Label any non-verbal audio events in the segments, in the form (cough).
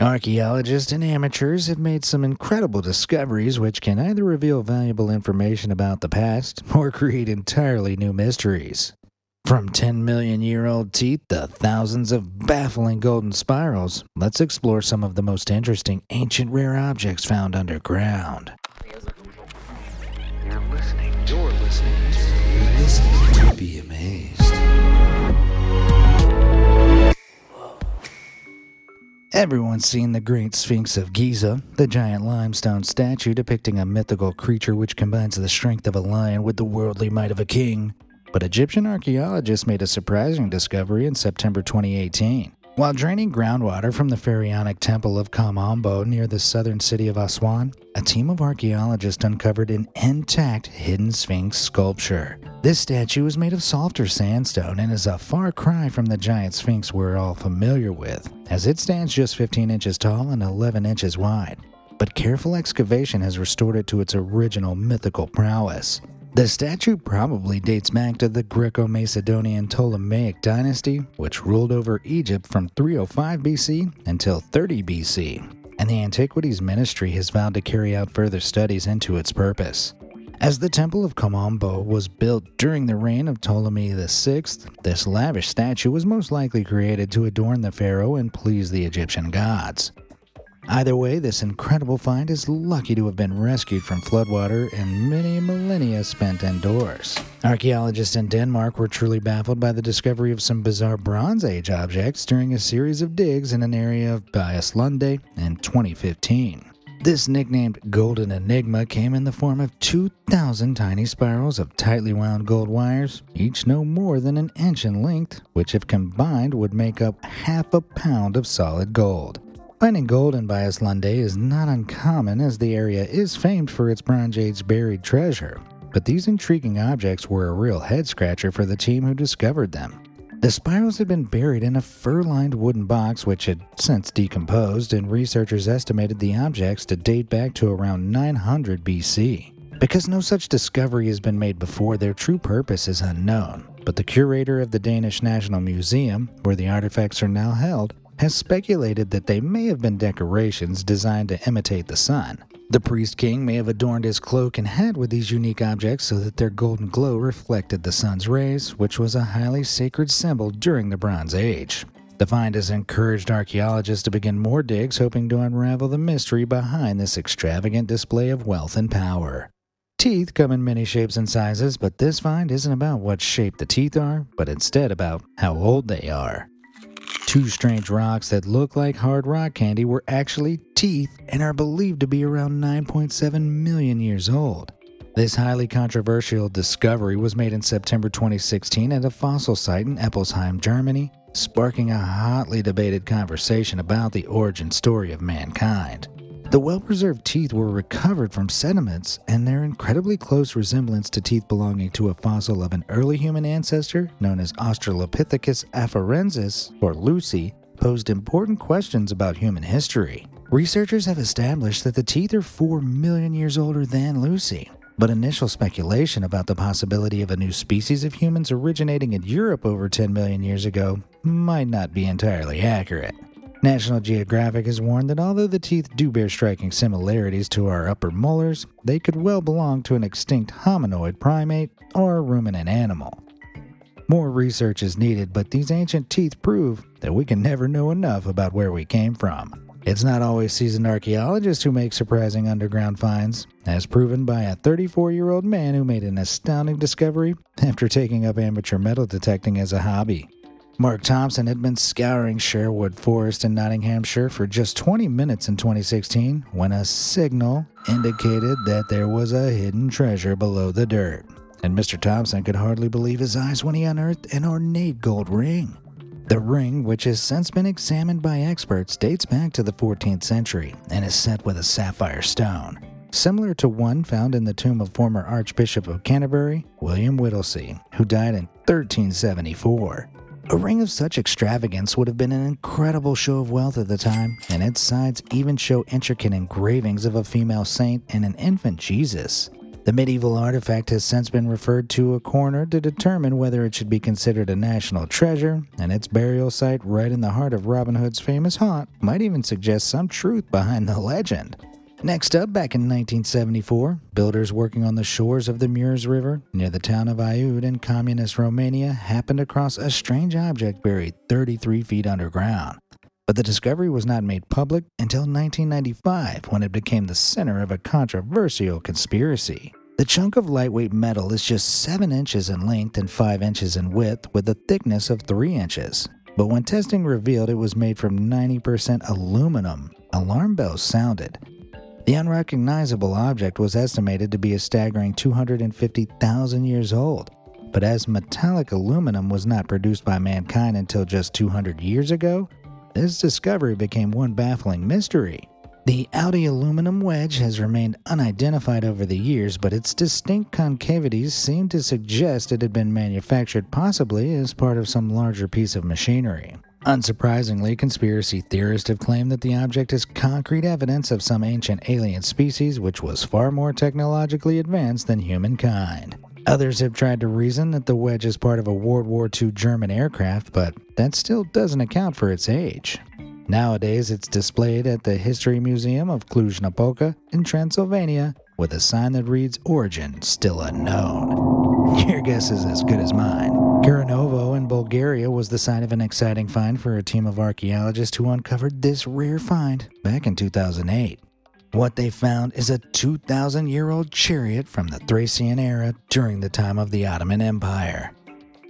Archaeologists and amateurs have made some incredible discoveries which can either reveal valuable information about the past (laughs) or create entirely new mysteries. From 10 million year old teeth to thousands of baffling golden spirals, let's explore some of the most interesting ancient rare objects found underground. You're listening. You're listening. You're listening to Be Amazed. Everyone's seen the Great Sphinx of Giza, the giant limestone statue depicting a mythical creature which combines the strength of a lion with the worldly might of a king. But Egyptian archaeologists made a surprising discovery in September 2018. While draining groundwater from the pharaonic temple of Kom Ombo near the southern city of Aswan, a team of archaeologists uncovered an intact hidden sphinx sculpture. This statue is made of softer sandstone and is a far cry from the giant sphinx we're all familiar with, as it stands just 15 inches tall and 11 inches wide. But careful excavation has restored it to its original mythical prowess. The statue probably dates back to the Greco Macedonian Ptolemaic dynasty, which ruled over Egypt from 305 BC until 30 BC, and the Antiquities Ministry has vowed to carry out further studies into its purpose. As the Temple of Kom Ombo was built during the reign of Ptolemy VI, this lavish statue was most likely created to adorn the pharaoh and please the Egyptian gods. Either way, this incredible find is lucky to have been rescued from floodwater and many millennia spent indoors. Archaeologists in Denmark were truly baffled by the discovery of some bizarre Bronze Age objects during a series of digs in an area of Boeslunde in 2015. This nicknamed Golden Enigma came in the form of 2,000 tiny spirals of tightly wound gold wires, each no more than an inch in length, which, if combined, would make up half a pound of solid gold. Finding gold in Boeslunde is not uncommon as the area is famed for its Bronze Age buried treasure, but these intriguing objects were a real head scratcher for the team who discovered them. The spirals had been buried in a fur lined wooden box which had since decomposed, and researchers estimated the objects to date back to around 900 BC. Because no such discovery has been made before, their true purpose is unknown. But the curator of the Danish National Museum, where the artifacts are now held, has speculated that they may have been decorations designed to imitate the sun. The priest king may have adorned his cloak and hat with these unique objects so that their golden glow reflected the sun's rays, which was a highly sacred symbol during the Bronze Age. The find has encouraged archaeologists to begin more digs, hoping to unravel the mystery behind this extravagant display of wealth and power. Teeth come in many shapes and sizes, but this find isn't about what shape the teeth are, but instead about how old they are. Two strange rocks that look like hard rock candy were actually teeth and are believed to be around 9.7 million years old. This highly controversial discovery was made in September 2016 at a fossil site in Eppelsheim, Germany, sparking a hotly debated conversation about the origin story of mankind. The well preserved teeth were recovered from sediments, and their incredibly close resemblance to teeth belonging to a fossil of an early human ancestor known as Australopithecus afarensis, or Lucy, posed important questions about human history. Researchers have established that the teeth are 4 million years older than Lucy, but initial speculation about the possibility of a new species of humans originating in Europe over 10 million years ago might not be entirely accurate. National Geographic has warned that although the teeth do bear striking similarities to our upper molars, they could well belong to an extinct hominoid primate or a ruminant animal. More research is needed, but these ancient teeth prove that we can never know enough about where we came from. It's not always seasoned archaeologists who make surprising underground finds, as proven by a 34 year old man who made an astounding discovery after taking up amateur metal detecting as a hobby. Mark Thompson had been scouring Sherwood Forest in Nottinghamshire for just 20 minutes in 2016 when a signal indicated that there was a hidden treasure below the dirt. And Mr. Thompson could hardly believe his eyes when he unearthed an ornate gold ring. The ring, which has since been examined by experts, dates back to the 14th century and is set with a sapphire stone, similar to one found in the tomb of former Archbishop of Canterbury, William Whittlesey, who died in 1374. A ring of such extravagance would have been an incredible show of wealth at the time, and its sides even show intricate engravings of a female saint and an infant Jesus. The medieval artifact has since been referred to a coroner to determine whether it should be considered a national treasure, and its burial site right in the heart of Robin Hood's famous haunt might even suggest some truth behind the legend. Next up, back in 1974, builders working on the shores of the Mureș River near the town of Aiud in communist Romania happened across a strange object buried 33 feet underground. But the discovery was not made public until 1995 when it became the center of a controversial conspiracy. The chunk of lightweight metal is just 7 inches in length and 5 inches in width with a thickness of 3 inches. But when testing revealed it was made from 90% aluminum, alarm bells sounded. The unrecognizable object was estimated to be a staggering 250,000 years old. But as metallic aluminum was not produced by mankind until just 200 years ago, this discovery became one baffling mystery. The Aiud aluminum wedge has remained unidentified over the years, but its distinct concavities seem to suggest it had been manufactured possibly as part of some larger piece of machinery. Unsurprisingly, conspiracy theorists have claimed that the object is concrete evidence of some ancient alien species which was far more technologically advanced than humankind. Others have tried to reason that the wedge is part of a World War II German aircraft, but that still doesn't account for its age. Nowadays, it's displayed at the History Museum of Cluj Napoca in Transylvania with a sign that reads Origin Still Unknown. (laughs) Your guess is as good as mine. Karanovo in Bulgaria was the site of an exciting find for a team of archaeologists who uncovered this rare find back in 2008. What they found is a 2,000 year old chariot from the Thracian era during the time of the Ottoman Empire.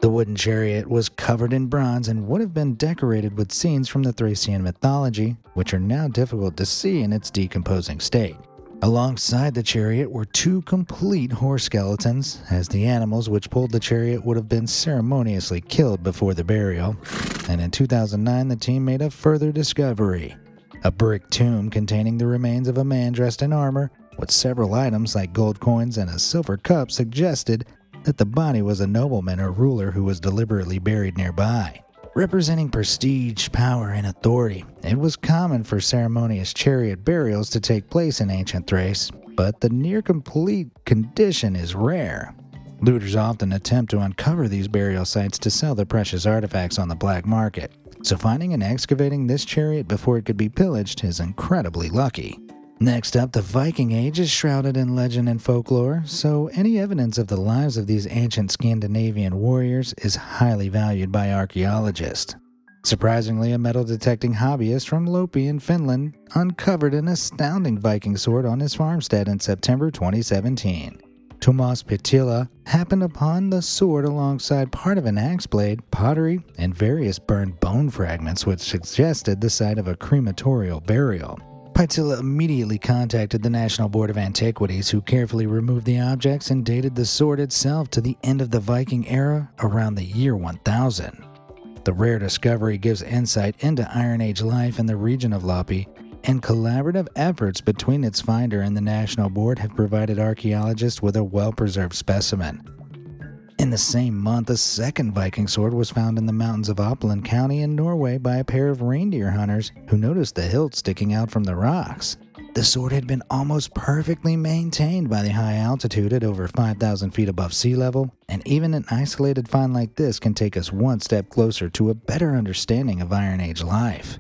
The wooden chariot was covered in bronze and would have been decorated with scenes from the Thracian mythology, which are now difficult to see in its decomposing state. Alongside the chariot were two complete horse skeletons, as the animals which pulled the chariot would have been ceremoniously killed before the burial. And in 2009, the team made a further discovery a brick tomb containing the remains of a man dressed in armor, with several items like gold coins and a silver cup suggested that the body was a nobleman or ruler who was deliberately buried nearby. Representing prestige, power, and authority, it was common for ceremonious chariot burials to take place in ancient Thrace, but the near complete condition is rare. Looters often attempt to uncover these burial sites to sell the precious artifacts on the black market, so finding and excavating this chariot before it could be pillaged is incredibly lucky. Next up, the Viking Age is shrouded in legend and folklore, so any evidence of the lives of these ancient Scandinavian warriors is highly valued by archaeologists. Surprisingly, a metal detecting hobbyist from Lappi in Finland uncovered an astounding Viking sword on his farmstead in September 2017. Tomas Pitila happened upon the sword alongside part of an axe blade, pottery, and various burned bone fragments, which suggested the site of a crematorial burial. Pitila immediately contacted the National Board of Antiquities, who carefully removed the objects and dated the sword itself to the end of the Viking era around the year 1000. The rare discovery gives insight into Iron Age life in the region of Lappi, and collaborative efforts between its finder and the National Board have provided archaeologists with a well preserved specimen. In the same month, a second Viking sword was found in the mountains of Oppland County in Norway by a pair of reindeer hunters who noticed the hilt sticking out from the rocks. The sword had been almost perfectly maintained by the high altitude at over 5,000 feet above sea level, and even an isolated find like this can take us one step closer to a better understanding of Iron Age life.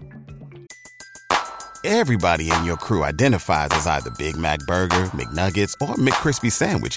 Everybody in your crew identifies as either Big Mac Burger, McNuggets, or McCrispy Sandwich,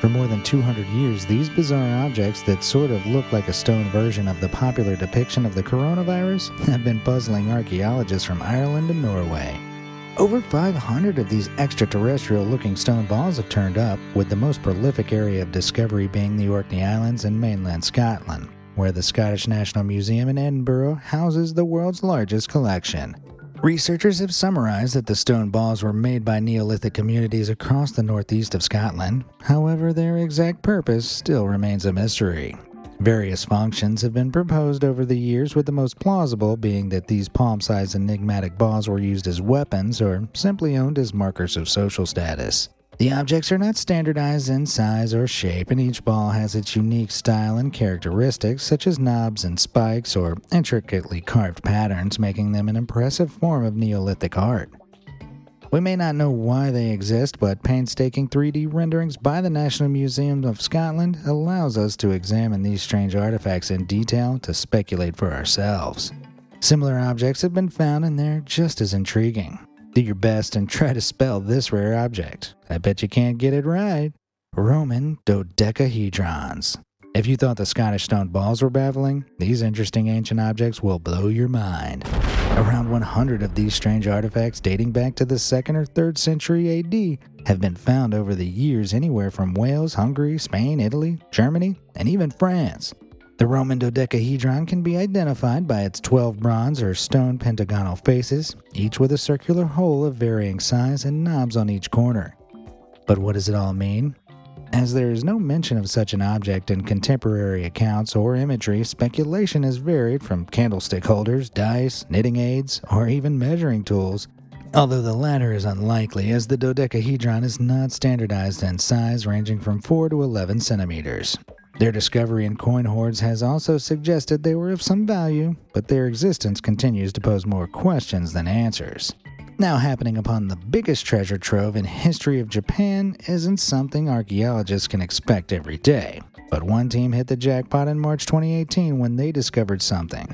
For more than 200 years, these bizarre objects that sort of look like a stone version of the popular depiction of the coronavirus have been puzzling archaeologists from Ireland and Norway. Over 500 of these extraterrestrial looking stone balls have turned up, with the most prolific area of discovery being the Orkney Islands and mainland Scotland, where the Scottish National Museum in Edinburgh houses the world's largest collection. Researchers have summarized that the stone balls were made by Neolithic communities across the northeast of Scotland. However, their exact purpose still remains a mystery. Various functions have been proposed over the years, with the most plausible being that these palm sized enigmatic balls were used as weapons or simply owned as markers of social status. The objects are not standardized in size or shape, and each ball has its unique style and characteristics, such as knobs and spikes or intricately carved patterns, making them an impressive form of Neolithic art. We may not know why they exist, but painstaking 3D renderings by the National Museum of Scotland allows us to examine these strange artifacts in detail to speculate for ourselves. Similar objects have been found and they're just as intriguing. Do your best and try to spell this rare object. I bet you can't get it right. Roman dodecahedrons. If you thought the Scottish stone balls were baffling, these interesting ancient objects will blow your mind. Around 100 of these strange artifacts dating back to the 2nd or 3rd century AD have been found over the years anywhere from Wales, Hungary, Spain, Italy, Germany, and even France. The Roman dodecahedron can be identified by its 12 bronze or stone pentagonal faces, each with a circular hole of varying size and knobs on each corner. But what does it all mean? As there is no mention of such an object in contemporary accounts or imagery, speculation has varied from candlestick holders, dice, knitting aids, or even measuring tools. Although the latter is unlikely, as the dodecahedron is not standardized in size, ranging from 4 to 11 centimeters. Their discovery in coin hoards has also suggested they were of some value, but their existence continues to pose more questions than answers. Now happening upon the biggest treasure trove in history of Japan isn't something archaeologists can expect every day. But one team hit the jackpot in March 2018 when they discovered something.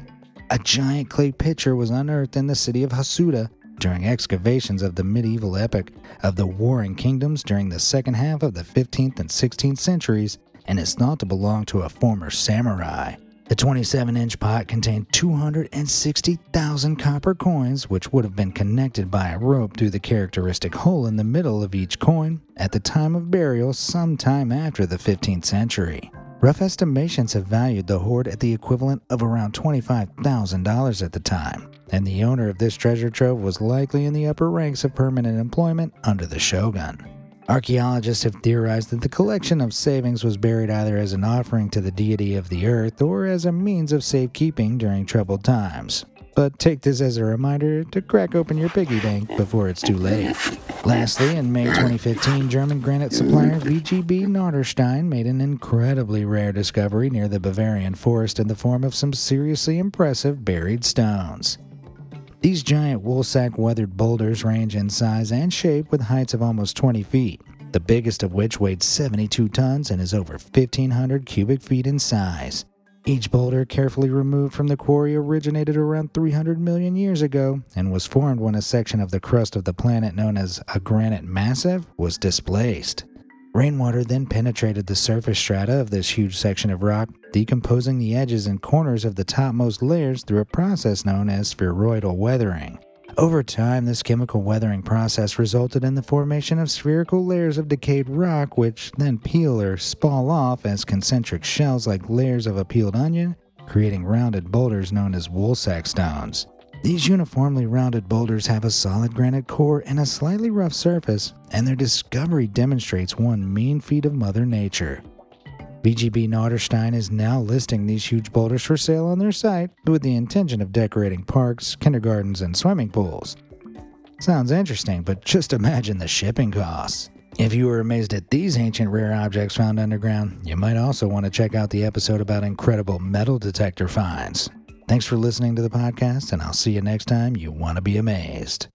A giant clay pitcher was unearthed in the city of Hasuda during excavations of the medieval epoch of the Warring Kingdoms during the second half of the 15th and 16th centuries and is thought to belong to a former samurai. The 27 inch pot contained 260,000 copper coins, which would have been connected by a rope through the characteristic hole in the middle of each coin at the time of burial sometime after the 15th century. Rough estimations have valued the hoard at the equivalent of around $25,000 at the time, and the owner of this treasure trove was likely in the upper ranks of permanent employment under the shogun. Archaeologists have theorized that the collection of savings was buried either as an offering to the deity of the earth or as a means of safekeeping during troubled times. But take this as a reminder to crack open your piggy bank before it's too late. Lastly, in May 2015, German granite supplier VGB Norderstein made an incredibly rare discovery near the Bavarian forest in the form of some seriously impressive buried stones. These giant woolsack weathered boulders range in size and shape with heights of almost 20 feet, the biggest of which weighed 72 tons and is over 1,500 cubic feet in size. Each boulder, carefully removed from the quarry, originated around 300 million years ago and was formed when a section of the crust of the planet known as a granite massif was displaced. Rainwater then penetrated the surface strata of this huge section of rock, decomposing the edges and corners of the topmost layers through a process known as spheroidal weathering. Over time, this chemical weathering process resulted in the formation of spherical layers of decayed rock, which then peel or spall off as concentric shells like layers of a peeled onion, creating rounded boulders known as woolsack stones. These uniformly rounded boulders have a solid granite core and a slightly rough surface, and their discovery demonstrates one mean feat of Mother Nature. VGB Norderstein is now listing these huge boulders for sale on their site with the intention of decorating parks, kindergartens, and swimming pools. Sounds interesting, but just imagine the shipping costs. If you were amazed at these ancient rare objects found underground, you might also want to check out the episode about incredible metal detector finds. Thanks for listening to the podcast, and I'll see you next time you want to be amazed.